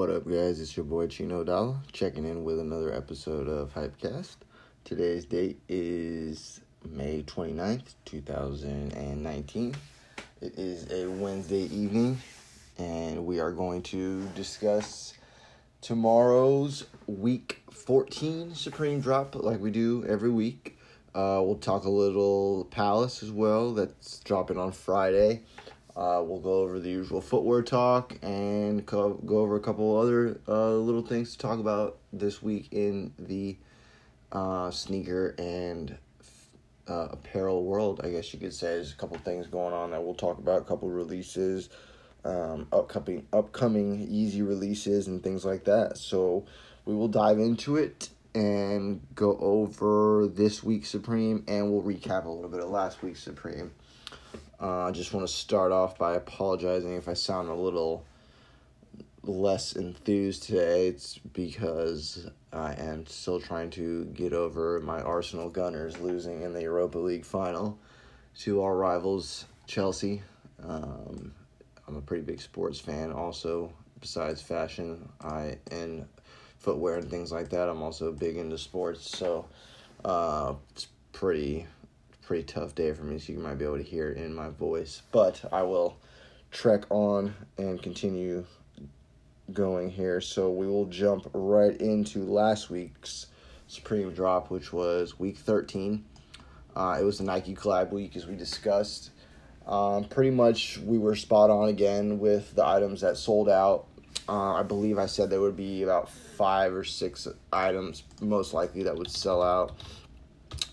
What up, guys? It's your boy Chino Dollar checking in with another episode of Hypecast. Today's date is May 29th, 2019. It is a Wednesday evening, and we are going to discuss tomorrow's week 14 Supreme Drop like we do every week. Uh, we'll talk a little Palace as well, that's dropping on Friday. Uh, we'll go over the usual footwear talk and co- go over a couple other uh, little things to talk about this week in the uh, sneaker and uh, apparel world. I guess you could say there's a couple things going on that we'll talk about. A couple releases, um, upcoming upcoming Yeezy releases and things like that. So we will dive into it and go over this week's Supreme, and we'll recap a little bit of last week's Supreme. Uh, I just want to start off by apologizing if I sound a little less enthused today. It's because I am still trying to get over my Arsenal Gunners losing in the Europa League final to our rivals, Chelsea. Um, I'm a pretty big sports fan, also, besides fashion I and footwear and things like that. I'm also big into sports, so uh, it's pretty pretty tough day for me, so you might be able to hear it in my voice. But I will trek on and continue going here. So we will jump right into last week's Supreme Drop, which was week 13. Uh, it was the Nike collab week, as we discussed. Um, pretty much, we were spot on again with the items that sold out. Uh, I believe I said there would be about five or six items, most likely, that would sell out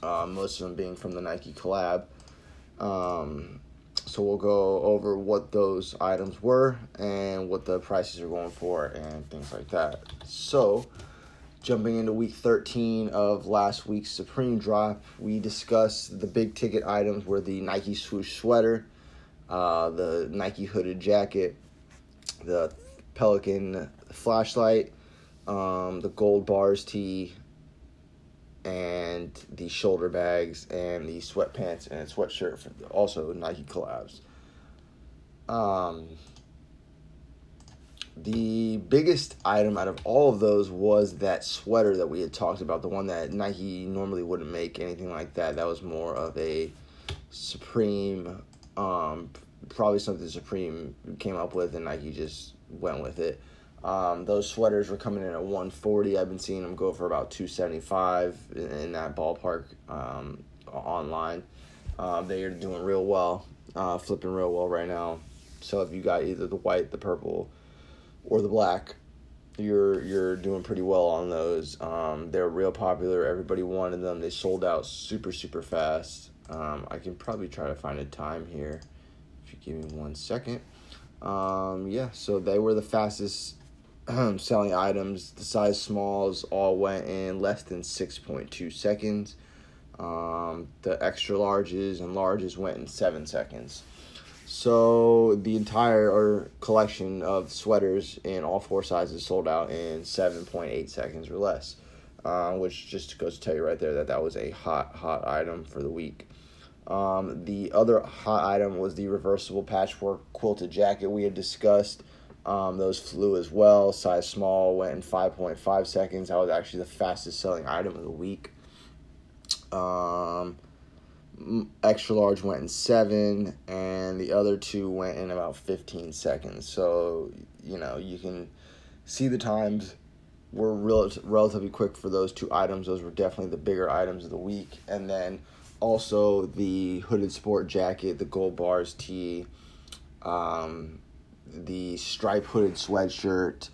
uh, most of them being from the Nike collab. Um, so we'll go over what those items were and what the prices are going for and things like that. So, jumping into week 13 of last week's Supreme drop, we discussed the big ticket items were the Nike swoosh sweater, uh, the Nike hooded jacket, the Pelican flashlight, um, the gold bars tee, and the shoulder bags and the sweatpants and sweatshirt for also Nike collabs. Um, the biggest item out of all of those was that sweater that we had talked about, the one that Nike normally wouldn't make anything like that. That was more of a Supreme, um, probably something Supreme came up with, and Nike just went with it. Um, those sweaters were coming in at 140. I've been seeing them go for about 275 in, in that ballpark um, online. Um, they are doing real well, uh, flipping real well right now. So if you got either the white, the purple, or the black, you're you're doing pretty well on those. Um, they're real popular. Everybody wanted them. They sold out super super fast. Um, I can probably try to find a time here. If you give me one second. Um, yeah, so they were the fastest selling items. The size smalls all went in less than 6.2 seconds. Um, the extra larges and larges went in 7 seconds. So the entire collection of sweaters in all four sizes sold out in 7.8 seconds or less. Uh, which just goes to tell you right there that that was a hot, hot item for the week. Um, the other hot item was the reversible patchwork quilted jacket we had discussed. Um, those flew as well. Size small went in 5.5 seconds. That was actually the fastest selling item of the week. Um, extra large went in seven, and the other two went in about 15 seconds. So, you know, you can see the times were rel- relatively quick for those two items. Those were definitely the bigger items of the week. And then also the hooded sport jacket, the gold bars tee, um, the stripe hooded sweatshirt.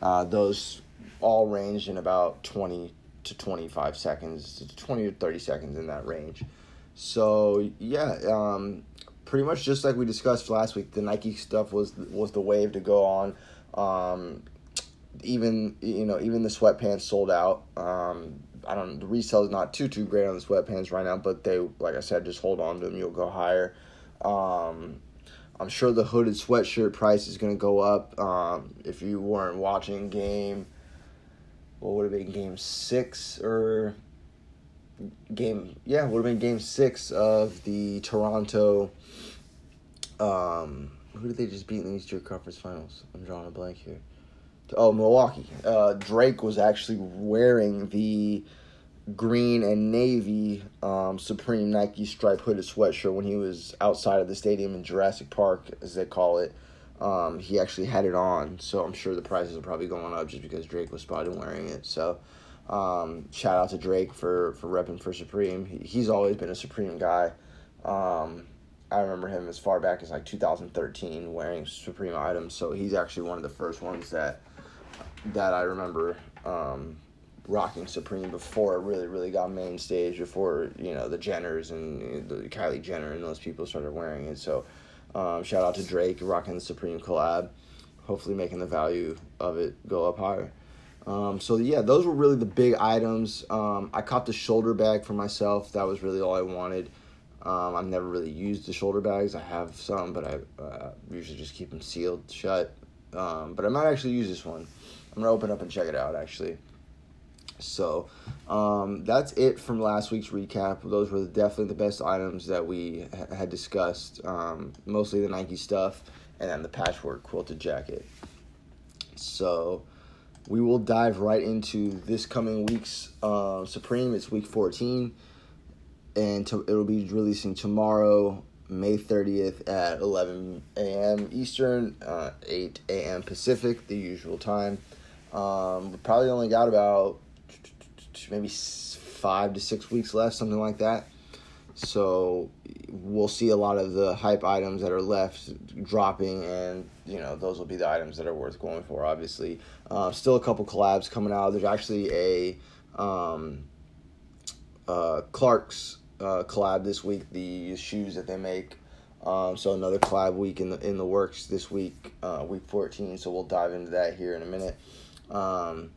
Uh, those all range in about 20 to 25 seconds, 20 to 30 seconds in that range. So yeah, um, pretty much just like we discussed last week, the Nike stuff was was the wave to go on. Um, even you know even the sweatpants sold out. Um, I don't the resale is not too too great on the sweatpants right now, but they like I said just hold on to them. You'll go higher. Um, I'm sure the hooded sweatshirt price is going to go up. Um, if you weren't watching game, what would have been game six or game? Yeah, would have been game six of the Toronto. Um, who did they just beat in the Eastern Conference Finals? I'm drawing a blank here. Oh, Milwaukee. Uh, Drake was actually wearing the green and navy um, Supreme Nike stripe hooded sweatshirt when he was outside of the stadium in Jurassic Park, as they call it. Um, he actually had it on, so I'm sure the prices are probably going up just because Drake was spotted wearing it. So, um, shout out to Drake for for repping for Supreme. He, he's always been a Supreme guy. Um, I remember him as far back as like 2013 wearing Supreme items, so he's actually one of the first ones that that I remember um, rocking Supreme before it really really got main stage. Before you know the Jenners and the Kylie Jenner and those people started wearing it. So um, shout out to Drake rocking the Supreme collab. Hopefully making the value of it go up higher. Um, so yeah, those were really the big items. Um, I caught the shoulder bag for myself. That was really all I wanted. Um, I've never really used the shoulder bags. I have some, but I uh, usually just keep them sealed shut. Um, but I might actually use this one. I'm gonna open up and check it out actually. So um, that's it from last week's recap. Those were definitely the best items that we ha- had discussed. Um, mostly the Nike stuff, and then the patchwork quilted jacket. So we will dive right into this coming week's uh, Supreme. It's week 14 and to, it'll be releasing tomorrow, May 30th at 11 a.m. Eastern, uh, 8 a.m. Pacific, the usual time. Um, we probably only got about maybe five to six weeks left, something like that. So we'll see a lot of the hype items that are left dropping, and you know those will be the items that are worth going for. Obviously, uh, still a couple collabs coming out. There's actually a um, uh, Clarks uh, collab this week. The shoes that they make. Um, so another collab week in the in the works this week, uh, week 14. So we'll dive into that here in a minute. Um,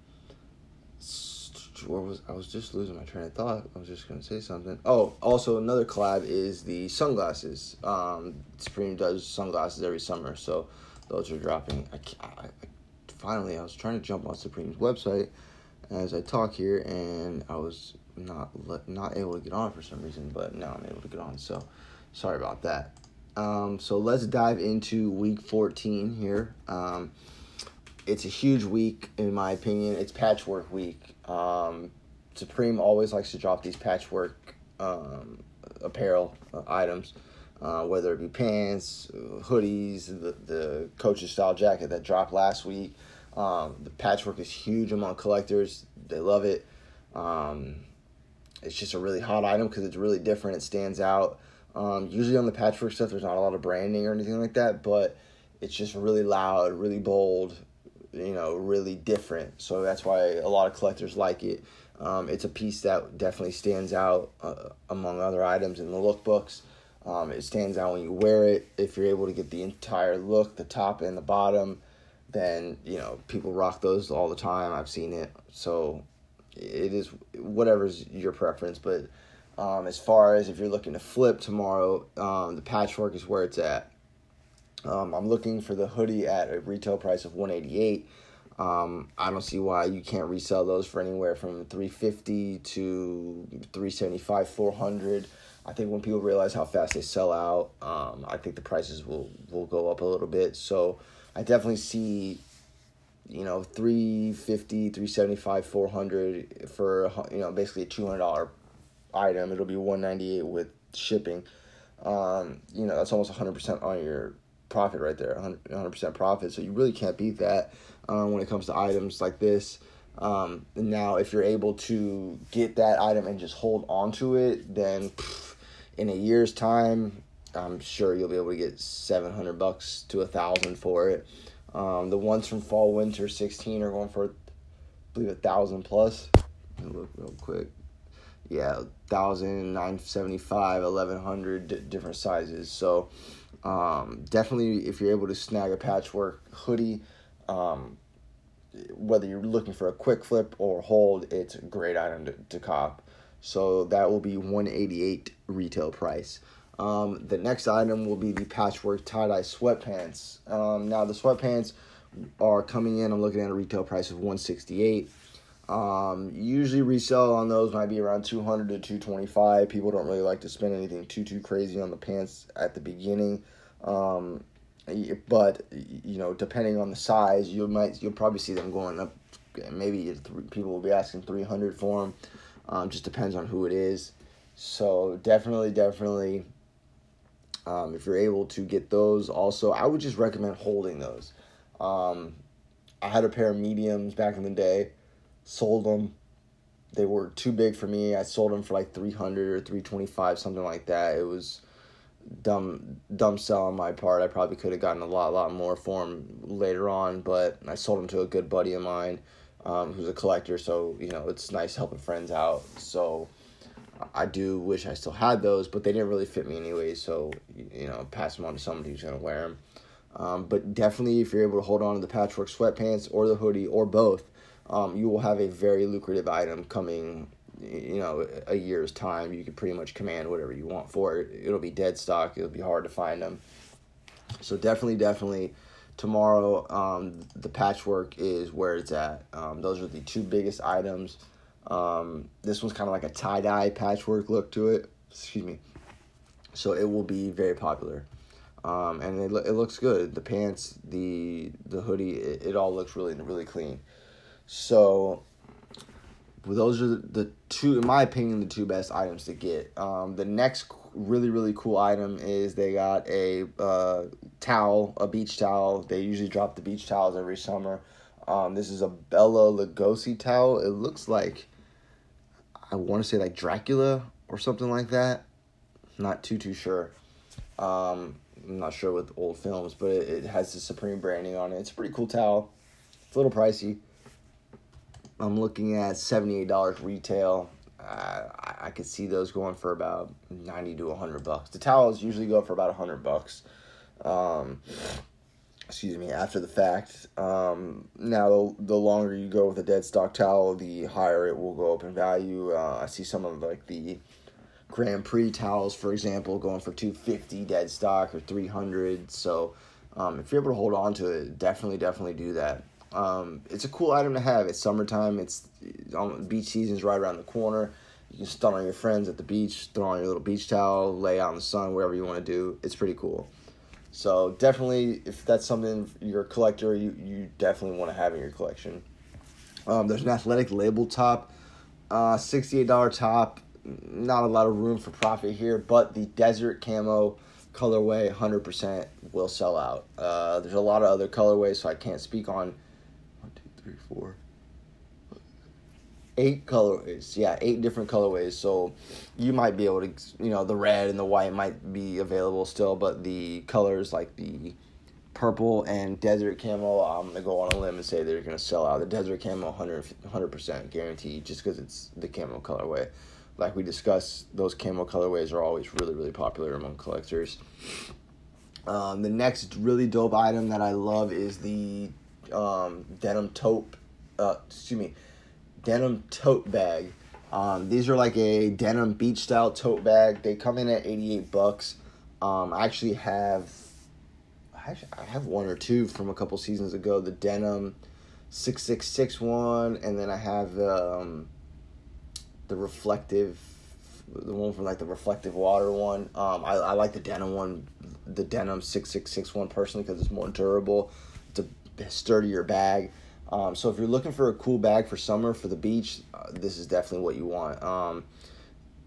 where was I was just losing my train of thought. I was just gonna say something. Oh, also another collab is the sunglasses. Um, Supreme does sunglasses every summer, so those are dropping. I, I finally I was trying to jump on Supreme's website as I talk here, and I was not not able to get on for some reason, but now I'm able to get on. So sorry about that. Um, so let's dive into week 14 here. Um, it's a huge week in my opinion. It's patchwork week. Um, Supreme always likes to drop these patchwork um, apparel uh, items, uh, whether it be pants, hoodies, the the coach's style jacket that dropped last week. Um, the patchwork is huge among collectors. They love it. Um, it's just a really hot item because it's really different. It stands out. Um, usually on the patchwork stuff, there's not a lot of branding or anything like that, but it's just really loud, really bold, you know, really different. So that's why a lot of collectors like it. Um, it's a piece that definitely stands out uh, among other items in the lookbooks. Um, it stands out when you wear it. If you're able to get the entire look, the top and the bottom, then you know people rock those all the time. I've seen it. So it is whatever's your preference. But um, as far as if you're looking to flip tomorrow, um, the patchwork is where it's at. Um, I'm looking for the hoodie at a retail price of 188. Um, I don't see why you can't resell those for anywhere from 350 to 375, 400. I think when people realize how fast they sell out, um, I think the prices will will go up a little bit. So I definitely see you know 350 375 400 for you know basically a $200 item it'll be 198 with shipping um, you know that's almost 100% on your profit right there 100, percent profit so you really can't beat that um, when it comes to items like this um, now if you're able to get that item and just hold on to it then pff, in a year's time i'm sure you'll be able to get 700 bucks to a thousand for it um, the ones from fall winter 16 are going for, I believe, a thousand plus. Look real quick. Yeah, thousand nine seventy five, eleven hundred different sizes. So um, definitely, if you're able to snag a patchwork hoodie, um, whether you're looking for a quick flip or hold, it's a great item to, to cop. So that will be 188 retail price. Um, the next item will be the patchwork tie dye sweatpants. Um, now the sweatpants are coming in. I'm looking at a retail price of 168. Um, usually resell on those might be around 200 to 225. People don't really like to spend anything too too crazy on the pants at the beginning. Um, but you know, depending on the size, you might you'll probably see them going up. Maybe people will be asking three hundred for them. Um, just depends on who it is. So definitely, definitely, um, if you're able to get those, also I would just recommend holding those. Um, I had a pair of mediums back in the day, sold them. They were too big for me. I sold them for like three hundred or three twenty five, something like that. It was dumb dumb sell on my part. I probably could have gotten a lot lot more for them later on, but I sold them to a good buddy of mine um, who's a collector. So you know it's nice helping friends out. So I do wish I still had those, but they didn't really fit me anyway. So you know pass them on to somebody who's gonna wear them. Um, but definitely, if you're able to hold on to the patchwork sweatpants or the hoodie or both, um, you will have a very lucrative item coming you know a year's time. You can pretty much command whatever you want for it. It'll be dead stock. It'll be hard to find them. So definitely definitely tomorrow um, the patchwork is where it's at. Um, those are the two biggest items. Um, this one's kind of like a tie-dye patchwork look to it. Excuse me. So it will be very popular. Um, and it, it looks good. The pants the the hoodie it, it all looks really really clean so those are the, two, in my opinion, the two best items to get. Um, the next really really cool item is they got a uh, towel, a beach towel. They usually drop the beach towels every summer. Um, this is a Bela Lugosi towel. It looks like I want to say like Dracula or something like that. Not too too sure. Um, I'm not sure with old films, but it, it has the Supreme branding on it. It's a pretty cool towel. It's a little pricey. I'm looking at $78 retail. Uh, I, could see those going for about 90 to 100 bucks. The towels usually go for about 100 bucks. Um, excuse me, after the fact. Um, now, the, the longer you go with a dead stock towel, the higher it will go up in value. Uh, I see some of like the Grand Prix towels, for example, going for 250 dead stock or 300. So, um, if you're able to hold on to it, definitely, definitely do that. Um, it's a cool item to have. It's summertime. It's um, beach season's right around the corner. You can stun on your friends at the beach, throw on your little beach towel, lay out in the sun, whatever you want to do. It's pretty cool. So definitely, if that's something you're a collector, you you definitely want to have in your collection. Um, there's an athletic label top, uh, sixty-eight dollar top. Not a lot of room for profit here, but the desert camo colorway, hundred percent will sell out. Uh, there's a lot of other colorways, so I can't speak on three, four, eight colorways. Yeah, eight different colorways. So you might be able to, you know, the red and the white might be available still, but the colors like the purple and desert camo, I'm gonna go on a limb and say they're gonna sell out. The desert camo, 100 percent guaranteed, just because it's the camo colorway. Like we discussed, those camo colorways are always really, really popular among collectors. Um, the next really dope item that I love is the um, denim tote, uh, excuse me, denim tote bag. Um, these are like a denim beach style tote bag. They come in at 88 bucks. Um, I actually have, actually, I have one or two from a couple seasons ago. The denim 6661, and then I have um, the reflective, the one from like the reflective water one. Um, I, I like the denim one, the denim 6661 personally because it's more durable sturdier bag. Um, so if you're looking for a cool bag for summer for the beach, uh, this is definitely what you want. Um,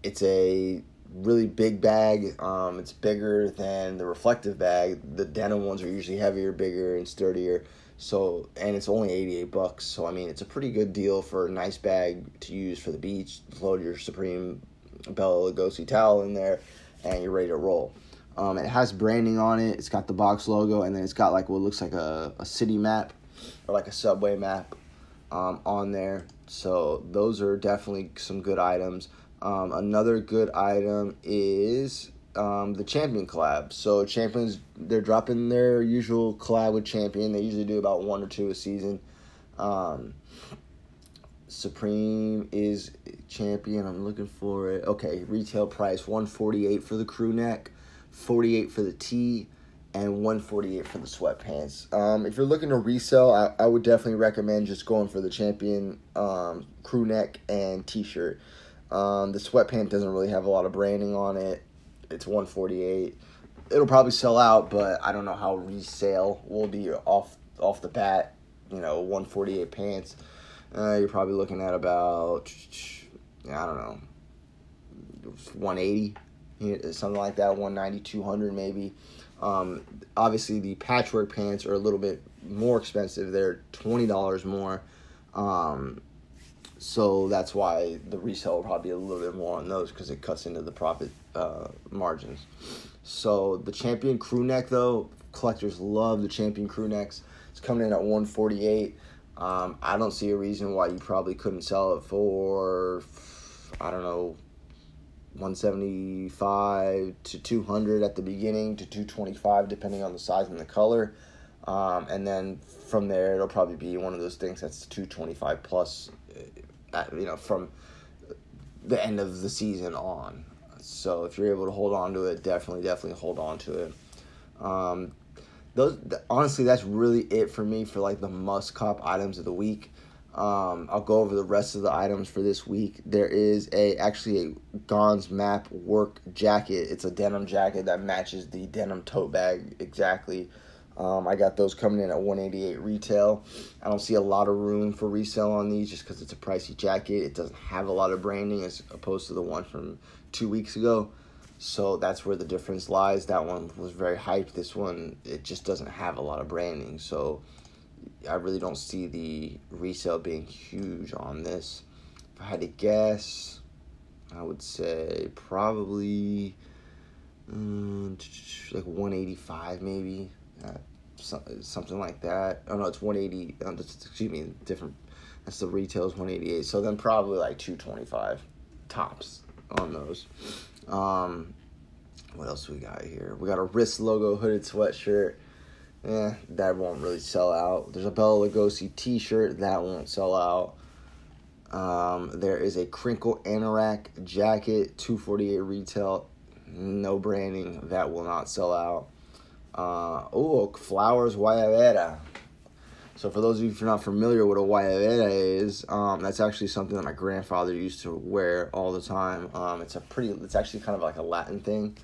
it's a really big bag. Um, it's bigger than the reflective bag. The denim ones are usually heavier, bigger, and sturdier. So and it's only eighty eight bucks. So I mean, it's a pretty good deal for a nice bag to use for the beach. Load your Supreme Bela Lugosi towel in there, and you're ready to roll. Um, it has branding on it. It's got the box logo, and then it's got like what looks like a, a city map or like a subway map um, on there. So those are definitely some good items. Um, another good item is um, the Champion collab. So Champions they're dropping their usual collab with Champion. They usually do about one or two a season. Um, Supreme is Champion. I'm looking for it. Okay, retail price 148 for the crew neck. 48 for the tee, and 148 for the sweatpants. Um, if you're looking to resell, I, I would definitely recommend just going for the champion um, crew neck and t-shirt. Um, the sweatpant doesn't really have a lot of branding on it. It's 148. it'll probably sell out, but I don't know how resale will be off off the bat. You know, 148 pants. Uh, you're probably looking at about I don't know 180 something like that 190 200 maybe. Um, obviously the patchwork pants are a little bit more expensive. They're $20 more. Um, so that's why the resale will probably be a little bit more on those because it cuts into the profit uh, margins. So the champion crew neck though collectors love the champion crew necks. It's coming in at 148 um, I don't see a reason why you probably couldn't sell it for I don't know 175 to 200 at the beginning to 225 depending on the size and the color. Um, and then from there it'll probably be one of those things that's 225 plus uh, you know from the end of the season on. So if you're able to hold on to it definitely definitely hold on to it. Um, those honestly that's really it for me for like the must cop items of the week um, I'll go over the rest of the items for this week. There is a actually a Gonz Map work jacket. It's a denim jacket that matches the denim tote bag exactly. Um, I got those coming in at 188 retail. I don't see a lot of room for resale on these just because it's a pricey jacket. It doesn't have a lot of branding as opposed to the one from two weeks ago. So that's where the difference lies. That one was very hyped. This one, it just doesn't have a lot of branding. So I really don't see the resale being huge on this. If I had to guess, I would say probably um, like 185 maybe. Uh, something like that. Oh no, it's 180. Um, excuse me, different. That's the retail is 188. So then probably like 225 tops on those. Um, what else we got here? We got a wrist logo hooded sweatshirt yeah, that won't really sell out. There's a Bela Lugosi T-shirt that won't sell out. Um, there is a crinkle anorak jacket, 248 retail, no branding. That will not sell out. Uh, oh, flowers guayabera. So for those of you who are not familiar with a guayabera is, um, that's actually something that my grandfather used to wear all the time. Um, it's a pretty, it's actually kind of like a Latin thing.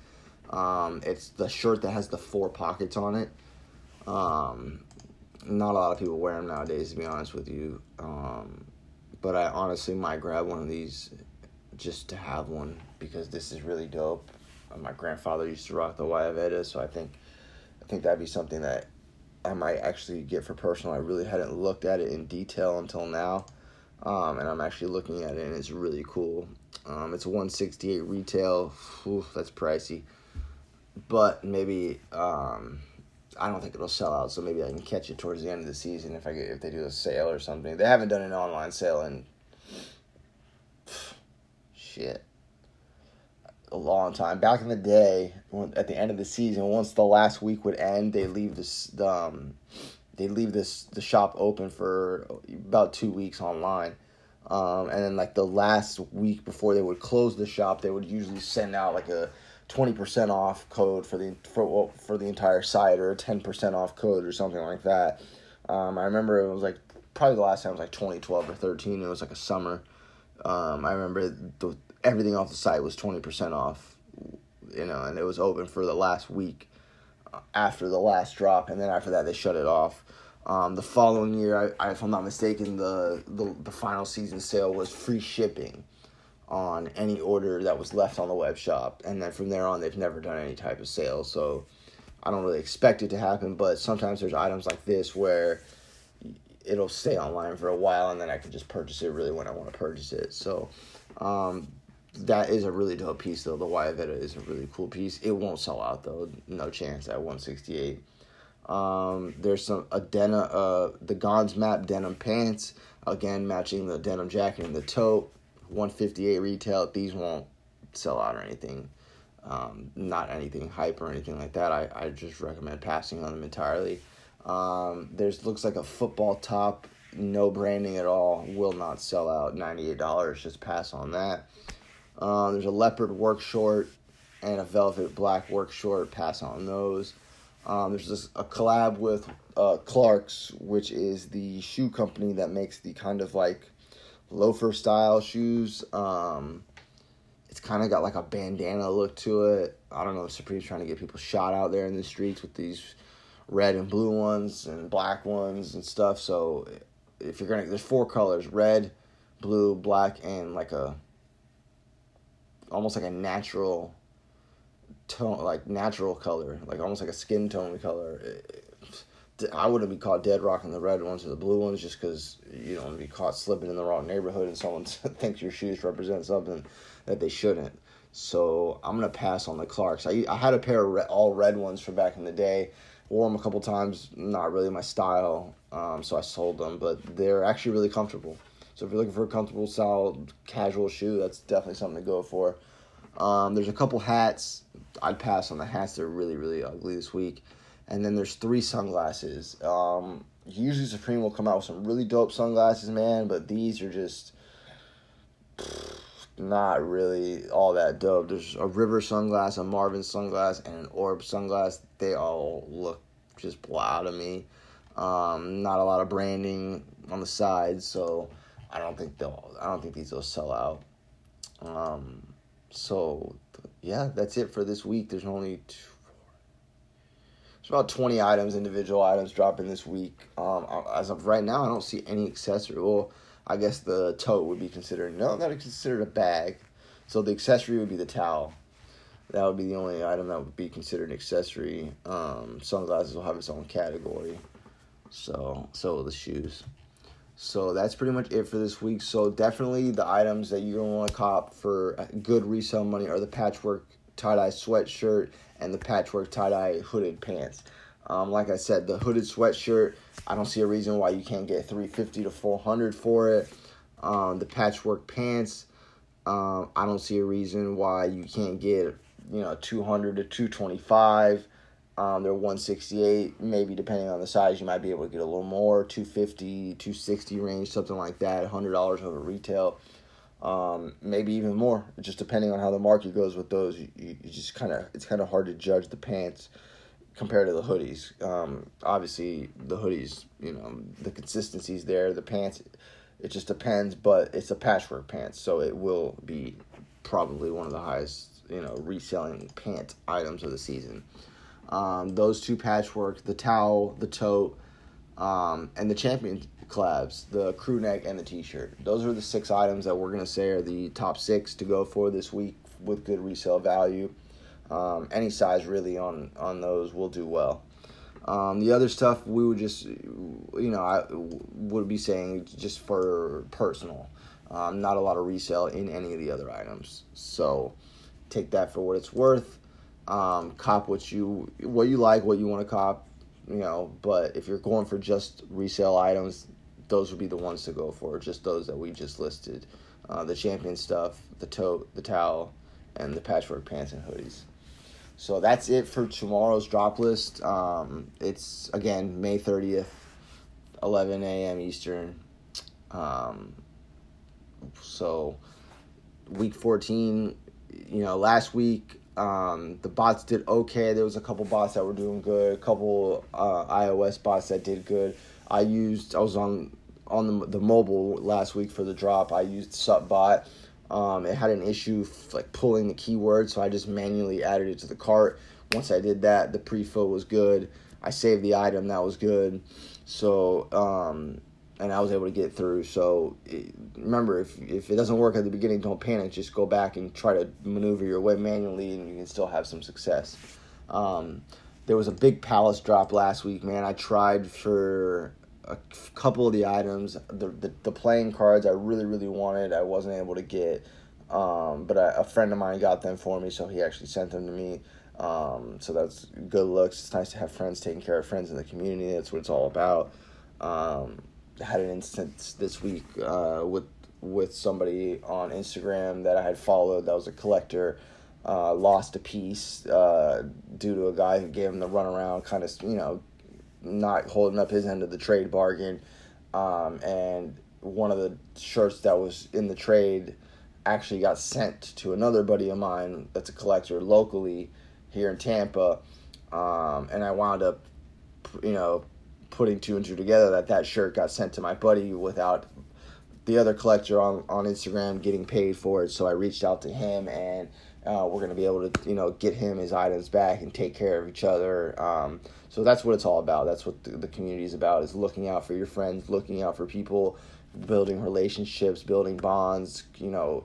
Um, it's the shirt that has the four pockets on it. Um, not a lot of people wear them nowadays, to be honest with you. Um, but I honestly might grab one of these just to have one because this is really dope. My grandfather used to rock the Guayabera, so I think I think that'd be something that I might actually get for personal. I really hadn't looked at it in detail until now, um, and I'm actually looking at it, and it's really cool. Um, it's 168 retail. Oof, that's pricey, but maybe um, I don't think it'll sell out, so maybe I can catch it towards the end of the season if I get if they do a sale or something. They haven't done an online sale in shit a long time. Back in the day, when, at the end of the season, once the last week would end, they leave this the, um, they leave this the shop open for about two weeks online. Um, and then like the last week before they would close the shop, they would usually send out like a twenty percent off code for the for for the entire site or a ten percent off code or something like that. Um, I remember it was like probably the last time was like twenty twelve or thirteen. It was like a summer. Um, I remember the, everything off the site was twenty percent off, you know, and it was open for the last week uh, after the last drop, and then after that they shut it off. Um, the following year, I, I, if I'm not mistaken, the, the the final season sale was free shipping on any order that was left on the web shop. And then from there on, they've never done any type of sale. So I don't really expect it to happen, but sometimes there's items like this where it'll stay online for a while and then I can just purchase it really when I want to purchase it. So um, that is a really dope piece though. The Guayabera is a really cool piece. It won't sell out though, no chance at 168. Um, there's some a denim, uh, the Gonz Map denim pants, again matching the denim jacket and the tote. 158 retail. These won't sell out or anything. Um, not anything hype or anything like that. I, I just recommend passing on them entirely. Um, there's looks like a football top, no branding at all. Will not sell out. Ninety eight dollars. Just pass on that. Um, there's a leopard work short and a velvet black work short. Pass on those. Um, there's this, a collab with uh, Clarks, which is the shoe company that makes the kind of like loafer style shoes. Um, it's kind of got like a bandana look to it. I don't know if Supreme's trying to get people shot out there in the streets with these red and blue ones and black ones and stuff. So if you're gonna, there's four colors: red, blue, black, and like a almost like a natural tone, like natural color, like almost like a skin tone color. I wouldn't be caught dead rocking the red ones or the blue ones just because you don't want to be caught slipping in the wrong neighborhood and someone thinks your shoes represent something that they shouldn't. So I'm gonna pass on the Clarks. I, I had a pair of all red ones from back in the day. Wore them a couple times. Not really my style, um, so I sold them. But they're actually really comfortable. So if you're looking for a comfortable, solid, casual shoe, that's definitely something to go for. Um, there's a couple hats. I'd pass on the hats. They're really, really ugly this week. And then there's three sunglasses. Um, usually Supreme will come out with some really dope sunglasses, man, but these are just not really all that dope. There's a River sunglass, a Marvin sunglass, and an Orb sunglass. They all look just blah to me. Um, not a lot of branding on the sides, so I don't think they'll. I don't think these will sell out. Um, so yeah, that's it for this week. There's only two, there's about 20 items, individual items dropping this week. Um, as of right now, I don't see any accessory. Well, I guess the tote would be considered. No, that is considered a bag. So the accessory would be the towel. That would be the only item that would be considered an accessory. Um, sunglasses will have its own category. So, so will the shoes. So that's pretty much it for this week. So definitely the items that you're gonna want to cop for good resale money are the patchwork tie dye sweatshirt and the patchwork tie dye hooded pants. Um, like I said, the hooded sweatshirt, I don't see a reason why you can't get 350 to 400 for it. Um, the patchwork pants, um, I don't see a reason why you can't get you know 200 to 225. Um, they're 168, maybe depending on the size, you might be able to get a little more, 250, 260 range, something like that, $100 over retail um, maybe even more, just depending on how the market goes with those. You, you, just kind of it's kind of hard to judge the pants compared to the hoodies. Um, obviously, the hoodies, you know, the consistency's there. The pants, it just depends, but it's a patchwork pants, so it will be probably one of the highest, you know, reselling pant items of the season. Um, those two patchwork, the towel, the tote, um, and the champion collabs, the crew neck and the t-shirt. Those are the six items that we're gonna say are the top six to go for this week with good resale value. Um, any size really on on those will do well. Um, the other stuff we would just, you know, I would be saying just for personal. Um, not a lot of resale in any of the other items. So take that for what it's worth. Um, cop what you what you like, what you want to cop, you know. But if you're going for just resale items, those would be the ones to go for. Just those that we just listed, uh, the champion stuff, the tote, the towel, and the patchwork pants and hoodies. So that's it for tomorrow's drop list. Um, it's again May thirtieth, eleven a.m. Eastern. Um, so week fourteen, you know, last week um, the bots did okay. There was a couple bots that were doing good, a couple uh, iOS bots that did good. I used I was on on the, the mobile last week for the drop. I used Subbot. Um, it had an issue f- like pulling the keyword, so I just manually added it to the cart. Once I did that, the pre-fill was good. I saved the item, that was good. So, um, and I was able to get through. So, it, remember, if if it doesn't work at the beginning, don't panic. Just go back and try to maneuver your way manually, and you can still have some success. Um, there was a big palace drop last week, man. I tried for a couple of the items, the, the, the playing cards I really really wanted, I wasn't able to get, um, but a friend of mine got them for me, so he actually sent them to me. Um, so that's good looks. It's nice to have friends taking care of friends in the community. That's what it's all about. Um, had an instance this week uh, with with somebody on Instagram that I had followed that was a collector. Uh, lost a piece uh, due to a guy who gave him the runaround, kind of you know not holding up his end of the trade bargain. Um, and one of the shirts that was in the trade actually got sent to another buddy of mine that's a collector locally here in Tampa. Um, and I wound up, you know, putting two and two together that that shirt got sent to my buddy without the other collector on on Instagram getting paid for it. So I reached out to him and. Uh, we're gonna be able to, you know, get him his items back and take care of each other. Um, so that's what it's all about. That's what the, the community is about: is looking out for your friends, looking out for people, building relationships, building bonds. You know,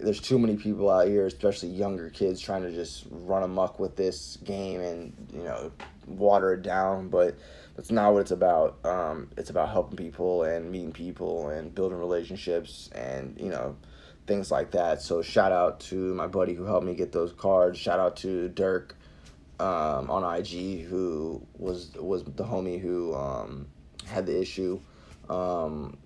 there's too many people out here, especially younger kids, trying to just run amok with this game and you know water it down. But that's not what it's about. Um, it's about helping people and meeting people and building relationships and you know things like that. So shout out to my buddy who helped me get those cards. Shout out to Dirk um, on IG who was was the homie who um, had the issue. Um,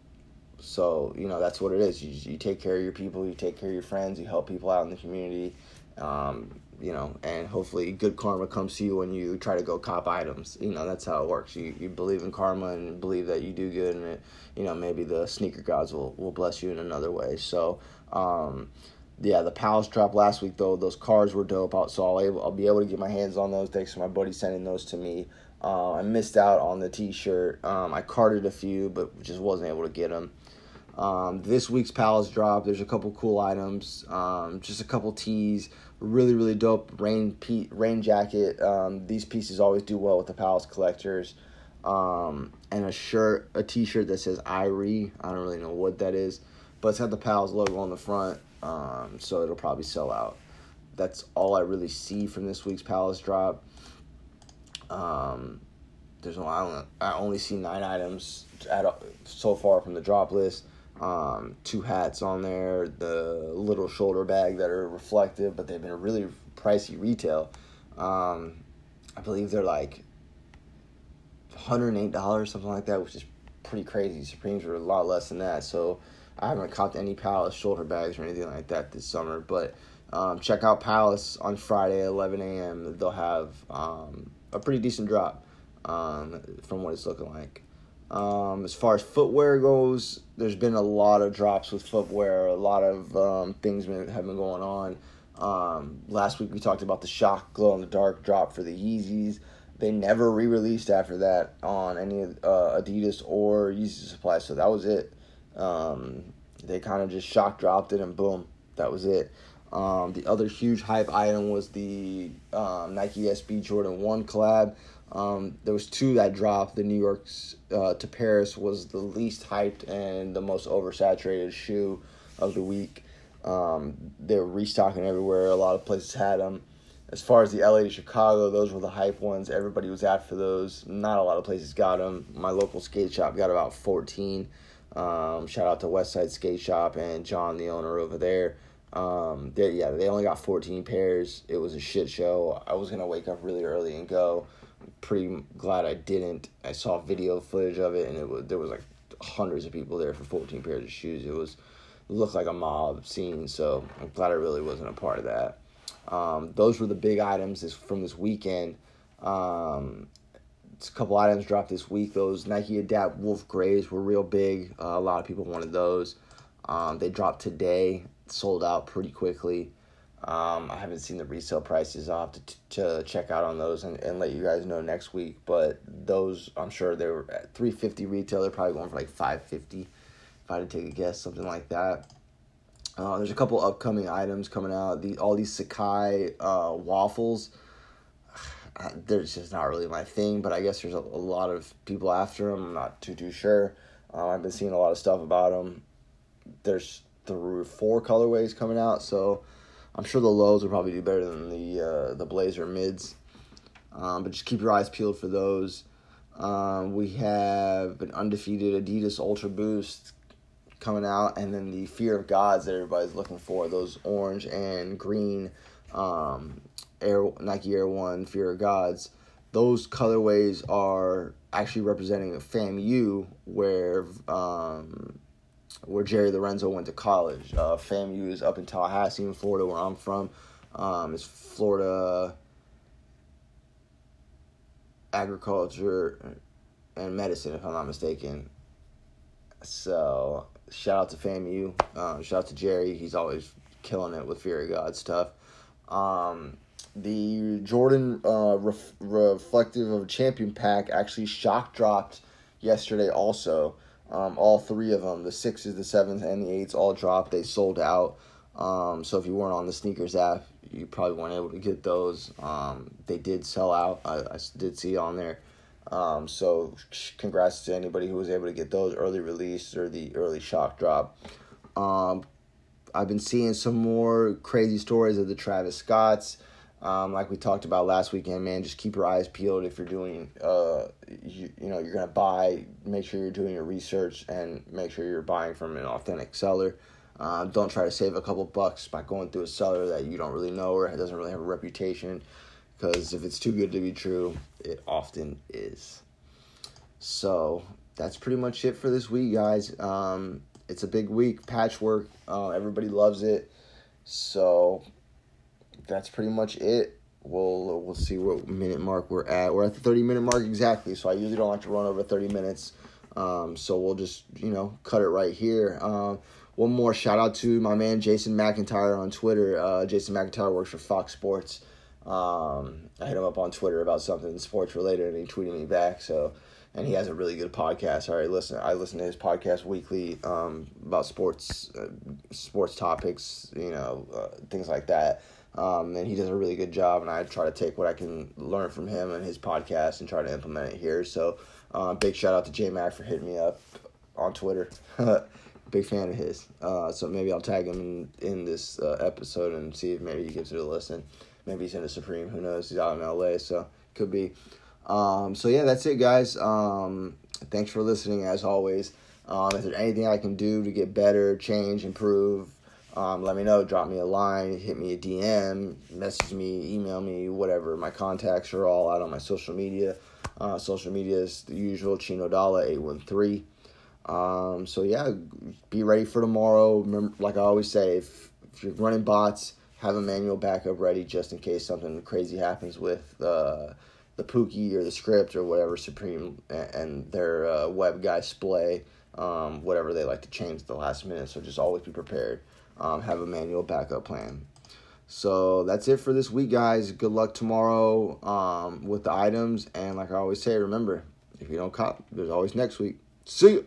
so you know that's what it is. You, you take care of your people, you take care of your friends, you help people out in the community. Um, you know, and hopefully good karma comes to you when you try to go cop items. You know, that's how it works. You, you believe in karma and believe that you do good, and it, you know maybe the sneaker gods will, will bless you in another way. So, um, yeah, the Palace dropped last week though. Those cars were dope out, so I'll able, I'll be able to get my hands on those. Thanks to my buddy sending those to me. Uh, I missed out on the T-shirt. Um, I carded a few, but just wasn't able to get them. Um, this week's Palace drop. There's a couple cool items. Um, just a couple tees. Really, really dope rain pe- rain jacket. Um, these pieces always do well with the Palace collectors. Um, and a shirt, a T-shirt that says Irie. I don't really know what that is, but it's got the Palace logo on the front. Um, so it'll probably sell out. That's all I really see from this week's Palace drop. Um, there's no, I I only see nine items at so far from the drop list. Um, two hats on there, the little shoulder bag that are reflective, but they've been a really pricey retail. Um, I believe they're like $108, something like that, which is pretty crazy. Supremes are a lot less than that. So I haven't copped any Palace shoulder bags or anything like that this summer. But um, check out Palace on Friday 11 a.m. They'll have um, a pretty decent drop um, from what it's looking like. Um, as far as footwear goes, there's been a lot of drops with footwear. A lot of um, things been, have been going on. Um, last week we talked about the Shock Glow in the Dark drop for the Yeezys. They never re-released after that on any uh, Adidas or Yeezy Supply, so that was it. Um, they kind of just shock dropped it and boom, that was it. Um, the other huge hype item was the um, Nike SB Jordan 1 collab. Um, there was two that dropped. The New York's uh, to Paris was the least hyped and the most oversaturated shoe of the week. Um, they were restocking everywhere. A lot of places had them. As far as the LA to Chicago, those were the hype ones. Everybody was after those. Not a lot of places got them. My local skate shop got about 14. Um, shout out to Westside Skate Shop and John, the owner over there. Um, they, yeah, they only got 14 pairs. It was a shit show. I was gonna wake up really early and go. Pretty glad I didn't. I saw video footage of it, and it was there was like hundreds of people there for 14 pairs of shoes. It was looked like a mob scene. So I'm glad I really wasn't a part of that. Um, those were the big items this, from this weekend. Um, a couple items dropped this week. Those Nike Adapt Wolf Grays were real big. Uh, a lot of people wanted those. Um, they dropped today, sold out pretty quickly. Um, I haven't seen the resale prices. I'll have to, t- to check out on those and, and let you guys know next week. But those, I'm sure they were at 350 retail. They're probably going for like 550 if I had to take a guess, something like that. Uh, there's a couple upcoming items coming out. The all these sacai uh, waffles they're just not really my thing, but I guess there's a, a lot of people after them. I'm not too too sure. Uh, I've been seeing a lot of stuff about them. There's the four colorways coming out, so I'm sure the lows will probably do better than the uh, the Blazer mids. Um, but just keep your eyes peeled for those. Um, we have an undefeated Adidas Ultra Boost coming out, and then the Fear of Gods that everybody's looking for. Those orange and green um, Air Nike Air One Fear of Gods, those colorways are actually representing FAMU, where um, where Jerry Lorenzo went to college. Uh, FAMU is up in Tallahassee, in Florida, where I'm from. Um, it's Florida Agriculture and Medicine, if I'm not mistaken. So shout out to FAMU. Um, shout out to Jerry. He's always killing it with Fear of God stuff. Um, the Jordan uh, ref- Reflective of Champion pack actually shock dropped yesterday also. Um, all three of them, the sixes, the sevens, and the eights, all dropped. They sold out. Um, so if you weren't on the SNKRS app, you probably weren't able to get those. Um, they did sell out. I, I did see on there. Um, so congrats to anybody who was able to get those early release or the early shock drop. Um, I've been seeing some more crazy stories of the Travis Scotts. Um, like we talked about last weekend, man, just keep your eyes peeled if you're doing, uh, you, you know, you're gonna buy. Make sure you're doing your research and make sure you're buying from an authentic seller. Uh, don't try to save a couple bucks by going through a seller that you don't really know or doesn't really have a reputation, because if it's too good to be true, it often is. So that's pretty much it for this week, guys. Um, it's a big week, patchwork. Uh, everybody loves it. So that's pretty much it. We'll we'll see what minute mark we're at. We're at the thirty minute mark exactly. So I usually don't like to run over thirty minutes. Um, so we'll just you know cut it right here. Um, one more shout out to my man Jason McIntyre on Twitter. Uh, Jason McIntyre works for Fox Sports. Um, I hit him up on Twitter about something sports related, and he tweeted me back. So and he has a really good podcast. All right, listen, I listen to his podcast weekly um, about sports, uh, sports topics, you know, uh, things like that. Um, and he does a really good job, and I try to take what I can learn from him and his podcast and try to implement it here. So, uh, big shout out to J Mac for hitting me up on Twitter. big fan of his. Uh, so maybe I'll tag him in, in this uh, episode and see if maybe he gives it a listen. Maybe he's in the Supreme. Who knows? He's out in LA, so could be. Um, so yeah, that's it, guys. Um, thanks for listening, as always. Um, if there's anything I can do to get better, change, improve, um, let me know. Drop me a line, hit me a DM, message me, email me, whatever. My contacts are all out on my social media. Uh, social media is the usual Chino Dollar eight one three. Um, so yeah, be ready for tomorrow. Remember, like I always say, if, if you're running bots, have a manual backup ready just in case something crazy happens with uh, the Pooky or the script or whatever Supreme and their uh, web guy splay, um, whatever they like to change at the last minute. So just always be prepared. Um, have a manual backup plan. So that's it for this week, guys. Good luck tomorrow um, with the items. And like I always say, remember, if you don't cop, there's always next week. See you.